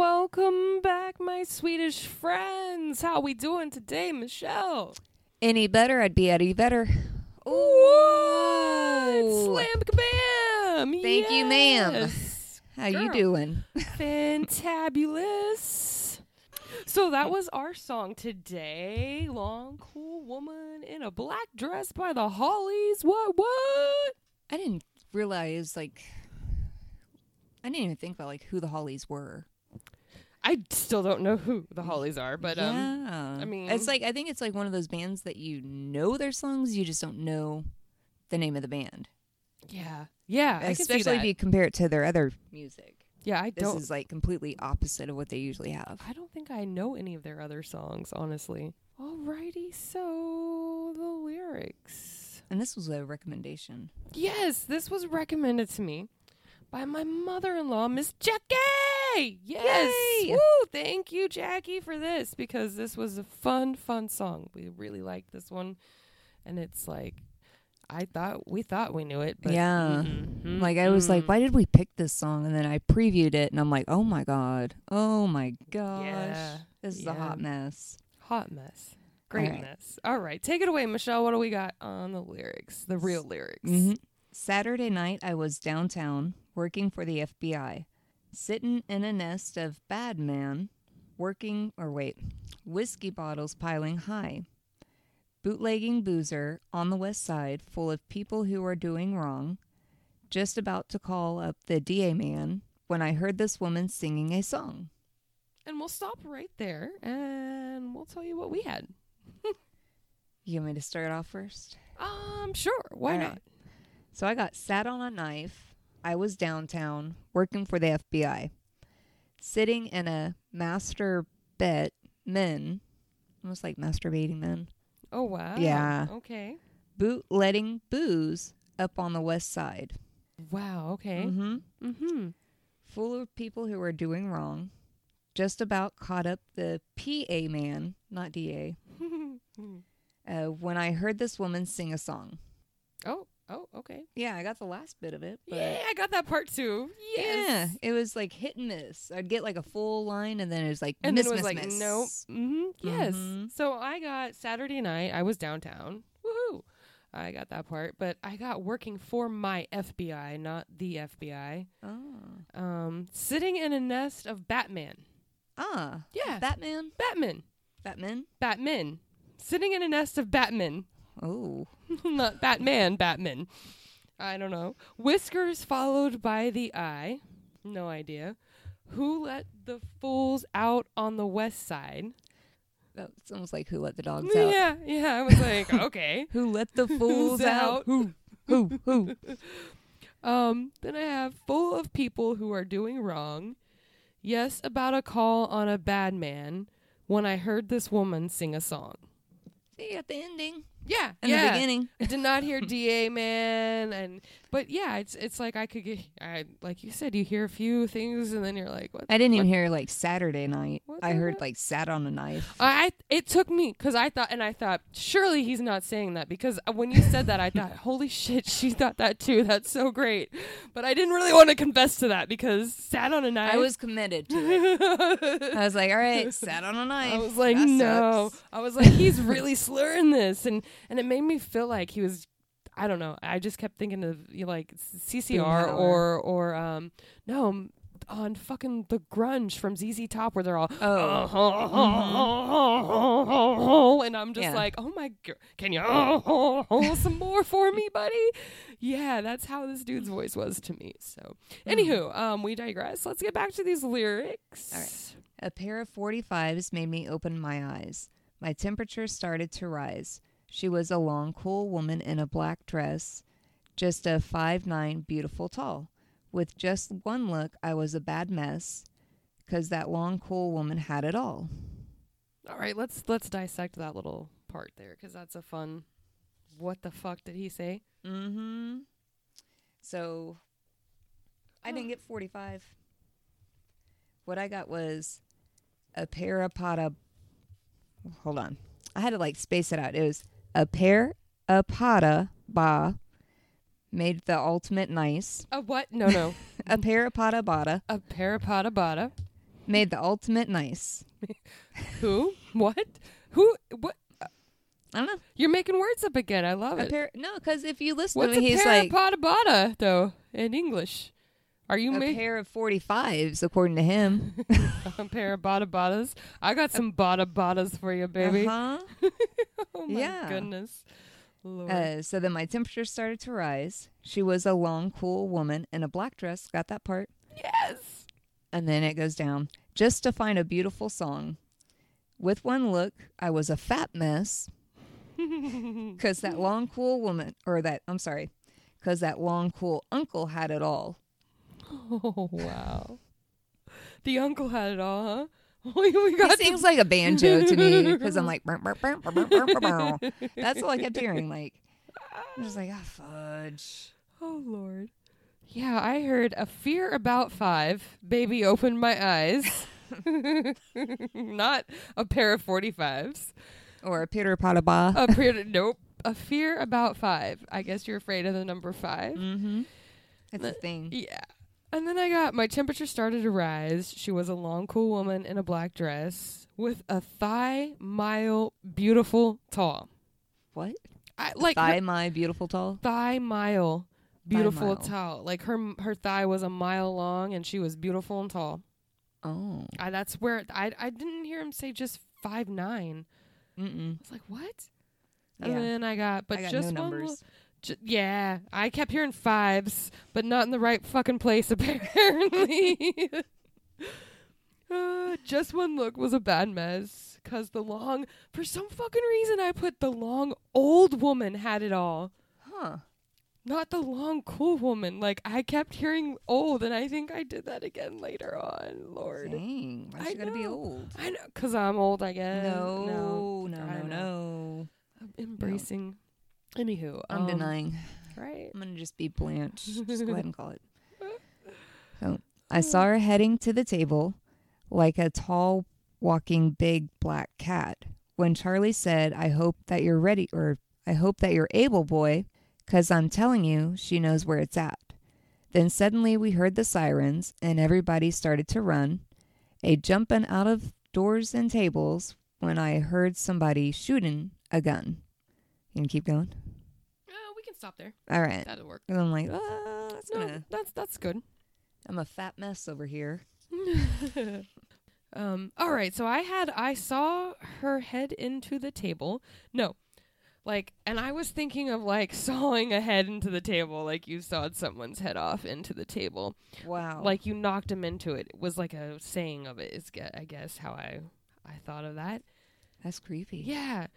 Welcome back, my Swedish friends. How we doing today, Michelle? Any better, I'd be any better. What? Ooh. Slam kabam! Thank you, ma'am. Yes. How you doing? Fantabulous. So that was our song today. Long, cool woman in a black dress by the Hollies. What? What? I didn't realize like I didn't even think about like who the Hollies were. I still don't know who the Hollies are, but um, yeah. I mean- it's like I think it's like one of those bands that you know their songs, you just don't know the name of the band. yeah, yeah. I Especially if you compare it to their other music. yeah, I This don't. This is like completely opposite of what they usually have. I don't think I know any of their other songs, honestly. Alrighty, so the lyrics. And this was a recommendation. Yes, this was recommended to me by my mother-in-law, Miss Jackie. Yes. Yay! Woo! Thank you, Jackie, for this because this was a fun, fun song. We really liked this one, and it's like I thought we thought we knew it, but Yeah. mm-mm, Like I was like, mm-mm. why did we pick this song? And then I previewed it, and I'm like, oh my god, oh my gosh, Yeah, this is yeah. a hot mess. Hot mess. Great All right. mess. All right. Take it away, Michelle. What do we got on the lyrics? The real lyrics. hmm Saturday night, I was downtown working for the FBI, sitting in a nest of bad man, working or wait, whiskey bottles piling high, bootlegging boozer on the west side, full of people who are doing wrong. Just about to call up the DA man when I heard this woman singing a song. And we'll stop right there and we'll tell you what we had. You want me to start off first? Um, sure. Why All not? right. So I got sat on a knife. I was downtown working for the FBI, sitting in a master bet men, almost like masturbating men, Oh wow. Yeah. Okay. bootletting booze up on the west side. Wow. Okay. Mm-hmm. Mm-hmm. Full of people who are doing wrong. Just about caught up the PA man, not DA, uh, when I heard this woman sing a song. oh. Oh. Okay. Yeah, I got the last bit of it. But Yeah, I got that part too. Yes. Yeah, it was like hit and miss. I'd get like a full line, and then it was like And miss, then it was miss, like, miss. nope. Mm-hmm. Yes. Mhm. So I got Saturday night. I was downtown. Woohoo! I got that part, but I got working for my FBI, not the FBI. Oh. Um, sitting in a nest of Batman. Ah, Yeah, Batman, Batman, Batman. Batman, sitting in a nest of Batman. Oh, not Batman, Batman. I don't know. Whiskers followed by the eye. No idea. Who let the fools out on the west side? that's almost like who let the dogs out. Yeah, yeah. I was like, okay. Who let the fools Who's out? Who? Who? Who? Um, then I have full of people who are doing wrong. Yes, about a call on a bad man when I heard this woman sing a song. See at the ending Yeah, in yeah. the beginning. I did not hear DA man and but yeah, it's it's like I could get I like you said you hear a few things and then you're like what I didn't even what- hear like Saturday night. What's I heard about? like sat on a knife. I it took me cuz I thought and I thought surely he's not saying that because uh, when you said that I thought holy shit she thought that too that's so great but I didn't really want to confess to that because sat on a knife I was committed to it. I was like, all right, sat on a knife. I was like, That no. sucks. I was like, he's really slurring this, and and it made me feel like he was. I don't know. I just kept thinking of you know, like CCR or or um no on fucking the grunge from ZZ Top where they're all Oh. and I'm just Yeah. like, oh my god, can you oh, some more for me, buddy? Yeah, that's how this dude's voice was to me. So, anywho, um, we digress. Let's get back to these lyrics. All right. A pair of 45s made me open my eyes. My temperature started to rise. She was a long, cool woman in a black dress, just a five nine, beautiful tall. With just one look, I was a bad mess, 'cause that long, cool woman had it all. All right, let's let's dissect that little part there because that's a fun. What the fuck did he say? Mm-hmm. So, I didn't get 45. What I got was a parapata. Hold on. I had to like space it out. It was a parapata ba made the ultimate nice. A what? No, no. A parapata bada a parapada bada made the ultimate nice. Who? What? Who? What? I don't know. You're making words up again. I love A it. pair, no, because if you listen What's to a me, he's pair like of bada bada though in English? Are you a making pair of 45s, according to him. a pair of bada badas? I got some bada badas for you, baby. Uh-huh. Oh my Yeah. goodness. Lord. Uh, so then my temperature started to rise. She was a long, cool woman in a black dress. Got that part. yes. And then it goes down. Just to find a beautiful song. With one look, I was a fat mess. Because that long, cool woman, or that, I'm sorry, because that long, cool uncle had it all. Oh wow. The uncle had it all, huh? We, we He got sings like a banjo to me because I'm like, "Burr, burr, burr, burr, burr, burr, burr, burr." that's all I kept hearing. Like, I'm just like, ah, fudge. Oh Lord. Yeah, I heard a fear about five. Baby opened my eyes. Not a pair of forty fives. Or a pitter potta ba. A fear nope. A fear about five. I guess you're afraid of the number 5 Mm-hmm. It's a thing. Yeah. And then I got my temperature started to rise. She was a long, cool woman in a black dress with a thigh mile beautiful tall. What? I like Thigh her my beautiful tall. thigh mile beautiful mile. tall. Like her her thigh was a mile long and she was beautiful and tall. Oh. I, that's where I I didn't hear him say just five nine. Mm-mm. I was like, what? And Yeah. then I got, but I got just no one. numbers. Ju- yeah, I kept hearing fives, but not in the right fucking place apparently. uh, just one look was a bad mess because the long, for some fucking reason, I put the long old woman had it all. Huh. Not the long cool woman. Like I kept hearing old, and I think I did that again later on. Lord, Dang. Why I you gotta be old? I know, cause I'm old. I guess. No, no, no, no, no. I'm embracing. Anywho, I'm um, denying. Right. I'm gonna just be Blanche. just go ahead and call it. So I saw her heading to the table like a tall walking big black cat. When Charlie said, I hope that you're ready or I hope that you're able, boy, 'cause I'm telling you, she knows where it's at. Then suddenly we heard the sirens and everybody started to run, a jumping out of doors and tables when I heard somebody shooting a gun. You can keep going? Stop there. All right. That'll work. And I'm like, ah, that's No, gonna. that's that's good. I'm a fat mess over here. um. All right. So I had I saw her head into the table. No, like, and I was thinking of like sawing a head into the table, like you sawed someone's head off into the table, Wow. like you knocked him into it. It was like a saying of it. Is I guess how I I thought of that. that's creepy. Yeah.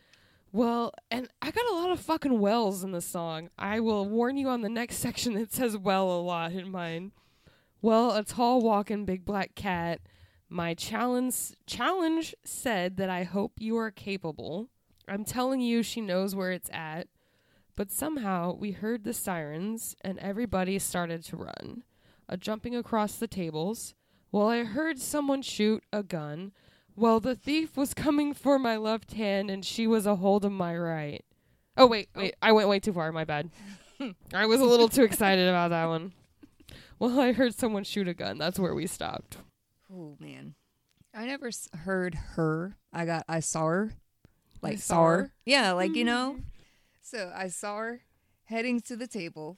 Well, and I got a lot of fucking wells in the song. I will warn you on the next section that says well a lot in mine. Well, a tall walking big black cat. My challenge challenge said that I hope you are capable. I'm telling you she knows where it's at. But somehow we heard the sirens and everybody started to run. A jumping across the tables. Well, I heard someone shoot a gun. Well, the thief was coming for my left hand and she was a hold of my right. Oh, wait, wait. Oh. I went way too far. My bad. I was a little too excited about that one. Well, I heard someone shoot a gun. That's where we stopped. Oh man, I never s- heard her. I got. I saw her. Like saw saw her. her? Yeah, like you know. Mm-hmm. So I saw her heading to the table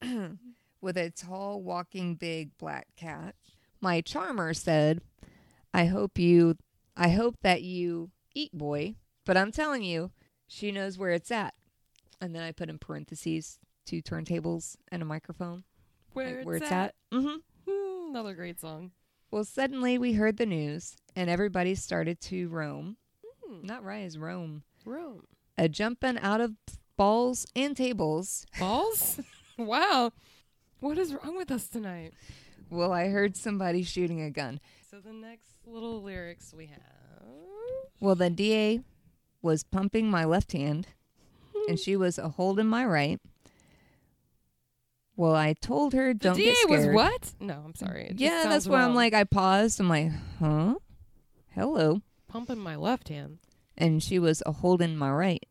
with a tall, walking, big black cat. My charmer said, "I hope you. I hope that you eat, boy. But I'm telling you, she knows where it's at." And then I put in parentheses two turntables and a microphone. Where, like, where it's, it's at. at. Mm-hmm. Hmm, Another great song. Well, suddenly we heard the news, and everybody started to roam. Hmm. Not rise, roam. Roam. A jumping out of balls and tables. Balls? wow. What is wrong with us tonight? Well, I heard somebody shooting a gun. So the next little lyrics we have. Well, the DA was pumping my left hand, and she was a holding my right. Well, I told her, don't get scared. the DA get scared. was what? No, I'm sorry. It Yeah, that's why I'm like, I paused. I'm like, huh? Hello. pumping my left hand. and she was a holding my right.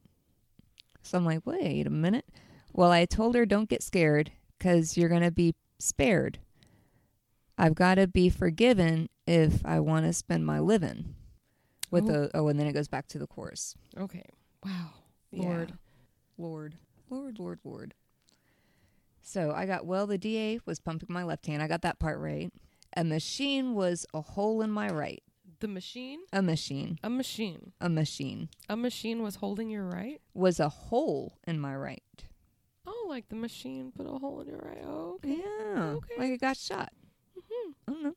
So I'm like, wait a minute. Well, I told her don't get scared because you're gonna be spared. I've got to be forgiven if I want to spend my living. With Oh. the oh, and then it goes back to the chorus. Okay. Wow. Yeah. Lord. Lord, Lord, Lord, Lord. So I got well. The DA was pumping my left hand. I got that part right. A machine was a hole in my right. The machine? A machine. A machine. A machine A machine was holding your right? was a hole in my right. Oh, like the machine put a hole in your right. Oh, okay. Yeah, Okay. like it got shot. Mhm. I don't know.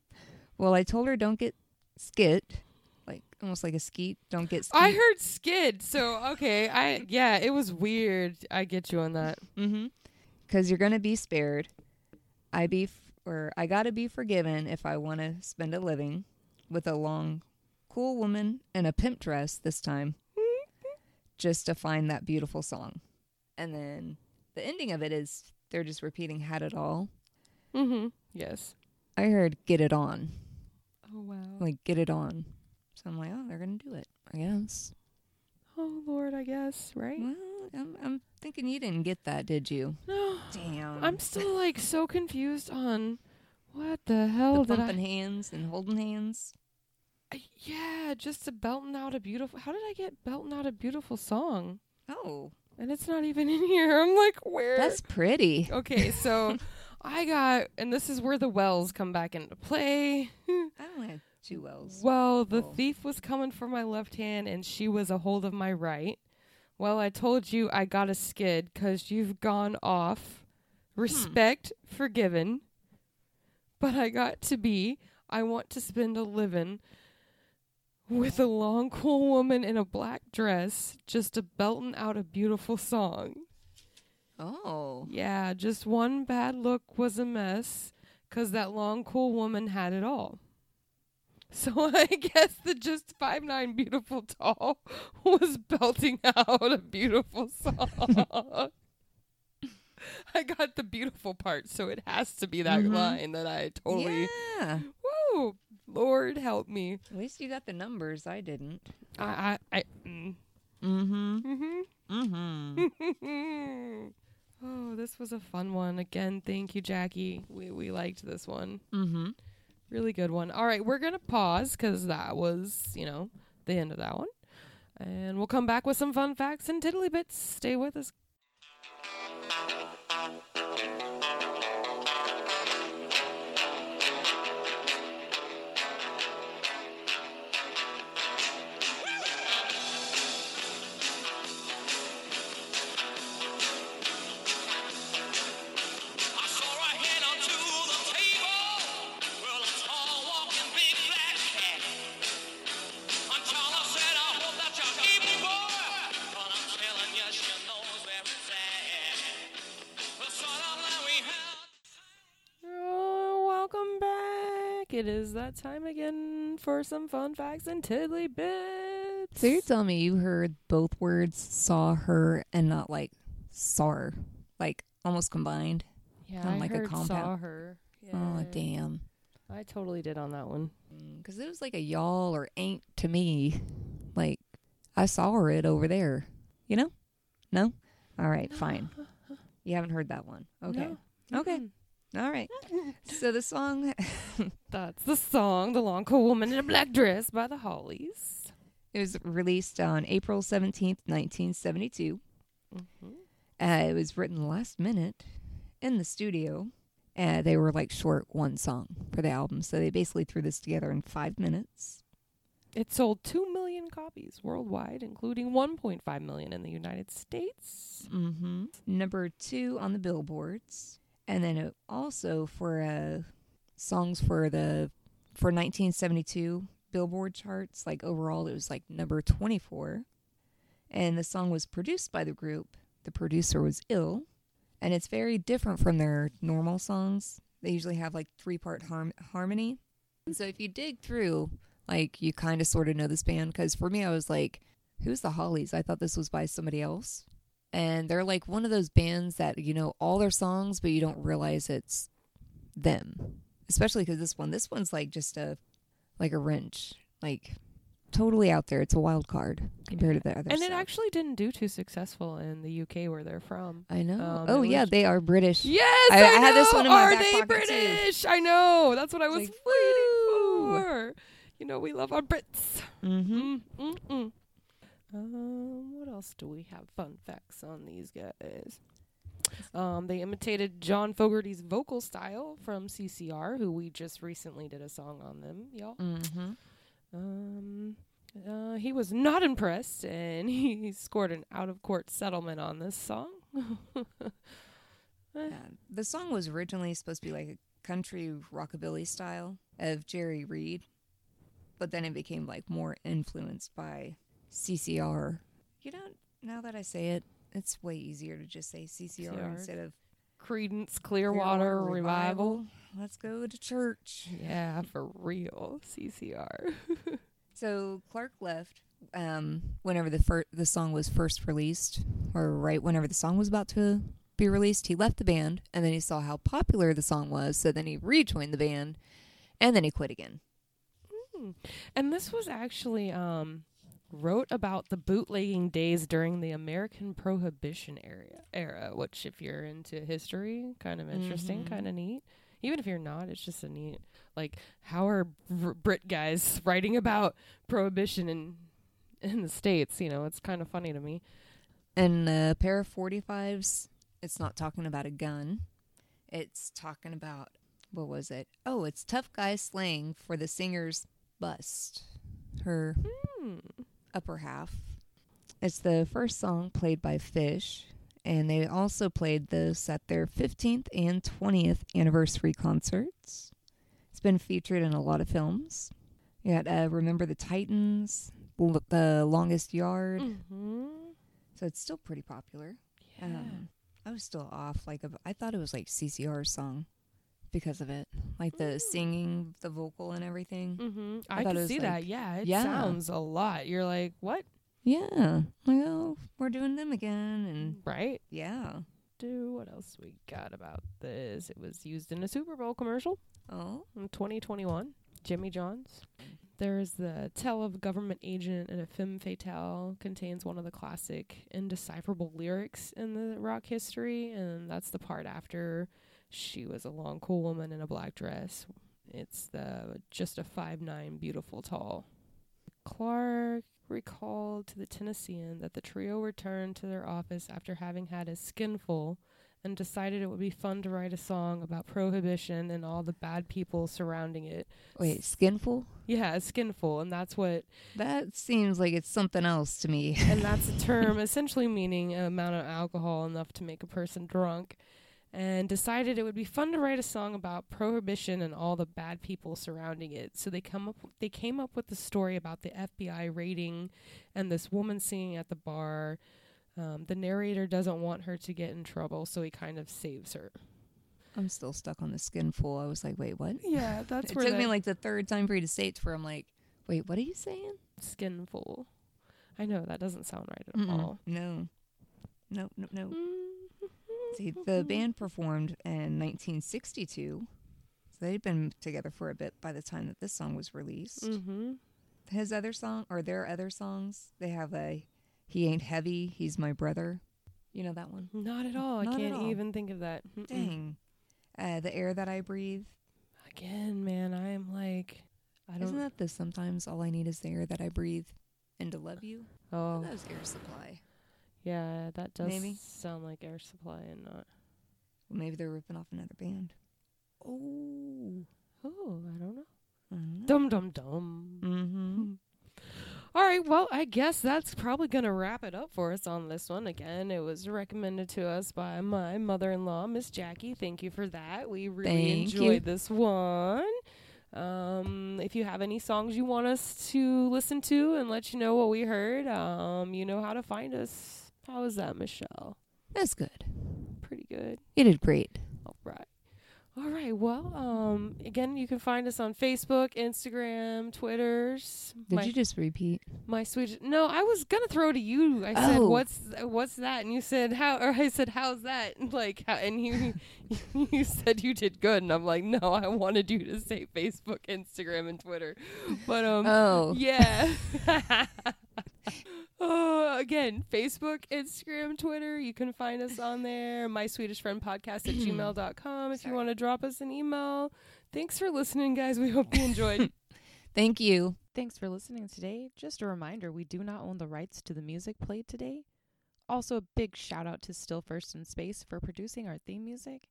Well, I told her don't get skit, like almost like a skeet. Don't get. Skeet. I heard skid, so okay. I yeah, it was weird. I get you on that. Mm-hmm. Because you're gonna be spared. I be f- or I gotta be forgiven if I want to spend a living with a long, cool woman in a pimp dress this time, just to find that beautiful song. And then the ending of it is they're just repeating "had it all." Mm-hmm. Yes. I heard "get it on," Oh wow. like "get it on." So I'm like, oh, they're gonna do it. I guess. Oh Lord, I guess right. Well, I'm, I'm thinking you didn't get that, did you? No, Damn. I'm still like so confused on what the hell the did I? hands and holding hands. I- Yeah, just a belting out a beautiful. How did I get belting out a beautiful song? Oh, And it's not even in here. I'm like, where? that's pretty. okay. So I got, and this is where the wells come back into play. I only had two wells. Well, the Oh. thief was coming for my left hand, and she was a hold of my right. Well, I told you I got a skid because you've gone off. Hmm. Respect forgiven. But I got to be, I want to spend a living with a long, cool woman in a black dress, just a belting out a beautiful song. Oh, Yeah, just one bad look was a mess because that long, cool woman had it all. So I guess the just five nine beautiful tall was belting out a beautiful song. I got the beautiful part, so it has to be that Mhm. line that I totally. yeah. Woo! Lord help me. At least you got the numbers. I didn't. I I, I mm. Mm-hmm. mm-hmm. Mm-hmm. Oh, this was a fun one. Again, thank you, Jackie. We we liked this one. mm-hmm. Really good one. All right, we're gonna pause because that was, you know, the end of that one, and we'll come back with some fun facts and tiddly bits. Stay with us. It is that time again for some fun facts and tiddly bits. So you're telling me you heard both words "saw her" and not like "sar," like almost combined? yeah, on I like a heard compound. saw her. Oh damn! I totally did on that one. Mm, because it was like a y'all or ain't to me. Like I saw it over there. You know? No. All right, fine. You haven't heard that one. Okay. No. Okay. Mm-mm. All right. So the song That's the song, The Long Cool Woman in a Black Dress by the Hollies. it was released on April 17th, 1972. Mm-hmm. Uh, it was written last minute in the studio. Uh, they were like short one song for the album, so they basically threw this together in five minutes. It sold 2 million copies worldwide, including 1.5 million in the United States. Mm-hmm. Number two on the billboards, and then also for uh, songs for the for 1972 Billboard charts. Like overall, it was like number 24, and the song was produced by the group. The producer was ill, and it's very different from their normal songs. They usually have like three part harm- harmony. So if you dig through, like you kind of sort of know this band. Because for me, I was like, "Who's the Hollies?" I thought this was by somebody else and they're like one of those bands that you know all their songs but you don't realize it's them especially because this one this one's like just a like a wrench like totally out there. It's a wild card compared to the other and it actually didn't do too successful in the UK where they're from. I know. um, oh yeah, was- they are British. Yes, I- I, I had this one in my Are back they pocket, too. British? I know. That's what I was like, waiting woo. for. You know, we love our Brits. Mm-hmm. Mm, mm, mm. Um, what else do we have? Fun facts on these guys. Um, they imitated John Fogerty's vocal style from CCR, who we just recently did a song on them, y'all. Mm-hmm. Um, uh, he was not impressed, and he scored an out-of-court settlement on this song. Yeah. The song was originally supposed to be like a country rockabilly style of Jerry Reed, but then it became like more influenced by CCR. You know, now that I say it, it's way easier to just say CCR CCR. instead of Creedence Clearwater, Revival. Let's go to church. Yeah, for real. CCR. So Clarke left um, whenever the fir- the song was first released, or right whenever the song was about to be released. He left the band, and then he saw how popular the song was, so then he rejoined the band, and then he quit again. And this was actually um wrote about the bootlegging days during the American Prohibition era era, which if you're into history, kind of interesting, Mhm. kind of neat. Even if you're not, it's just a neat like how are Br- Brit guys writing about prohibition in in the states, you know, it's kind of funny to me. And a pair of 45s, it's not talking about a gun. It's talking about, what was it? Oh, it's tough guy slang for the singer's bust, her Hmm. Upper half. It's the first song played by Phish, and they also played this at their 15th and 20th anniversary concerts. It's been featured in a lot of films. You got uh, Remember the Titans, L- The Longest Yard. Mhm. So it's still pretty popular. Yeah. Um, I was still off. Like I thought it was like CCR's song because of it, like the singing, the vocal, and everything. Mhm. I I, can see that. Yeah, it Yeah. sounds a lot. You're like, "What?" Yeah, like oh, we're doing them again, and Right? yeah. do what else we got about this? It was used in a Super Bowl commercial Oh, in 2021. Jimmy John's. There's the tell of a government agent and a femme fatale contains one of the classic indecipherable lyrics in the rock history, and that's the part after she was a long, cool woman in a black dress. It's the just a five nine, beautiful, tall. Clarke recalled to the Tennessean that the trio returned to their office after having had a skinful and decided it would be fun to write a song about prohibition and all the bad people surrounding it. wait, skinful? Yeah, skinful, and that's what That seems like it's something else to me. and that's a term essentially meaning an amount of alcohol enough to make a person drunk. And decided it would be fun to write a song about prohibition and all the bad people surrounding it. So they come up, they came up with the story about the FBI raiding, and this woman singing at the bar. Um, the narrator doesn't want her to get in trouble, so he kind of saves her. I'm still stuck on the skinful. I was like, wait, what? Yeah, that's it where took me like the third time for you to say it to where I'm like, wait, what are you saying? skinful. I know that doesn't sound right at Mm-mm. all. No, no, no, no. Mm-hmm. See, the band performed in 1962. So they'd been together for a bit by the time that this song was released. Mm-hmm. His other song, or their other songs, they have a "He Ain't Heavy, He's My Brother." You know that one? Not at all. Not I can't all. even think of that. Mm-mm. Dang. Uh, the air that I breathe. Again, man, I am like, I don't. Isn't that the sometimes all I need is the air that I breathe and to love you? oh, That was air supply. Yeah, that does Maybe. sound like Air Supply and not. Maybe they're ripping off another band. Oh, oh, I don't know. Dum dum dum. Mm-hmm. All right, well, I guess that's probably going to wrap it up for us on this one. Again, it was recommended to us by my mother in law, Miss Jackie. Thank you for that. We really Thank you. enjoyed this one. Um, if you have any songs you want us to listen to and let you know what we heard, um, you know how to find us. How is that, Michelle? That's good. Pretty good. You did great. All right. All right. Well, um, again, you can find us on Facebook, Instagram, Twitters. Did my, you just repeat? my sweet? No, I was gonna throw to you. I said, Oh. "What's what's that?" And you said, "How?" Or I said, "How's that?" And Like, how, and you you said you did good, and I'm like, "No, I wanted you to say Facebook, Instagram, and Twitter." But um, Oh. yeah. Oh, again, Facebook, Instagram, Twitter. You can find us on there. My Swedish Friend Podcast at gmail.com if you want to drop us an email. Thanks for listening, guys. We hope you enjoyed. Thank you. Thanks for listening today. Just a reminder we do not own the rights to the music played today. Also, a big shout out to Still First in Space for producing our theme music.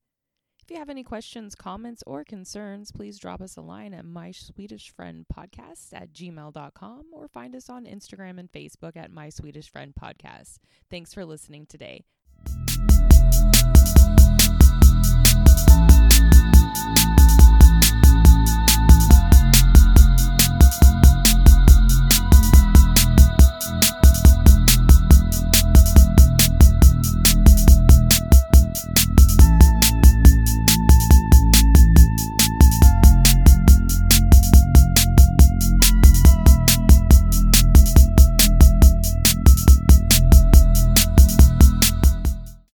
If you have any questions, comments, or concerns, please drop us a line at my Swedish Friend Podcast at gmail.com or find us on Instagram and Facebook at My Swedish Friend Podcast. Thanks for listening today.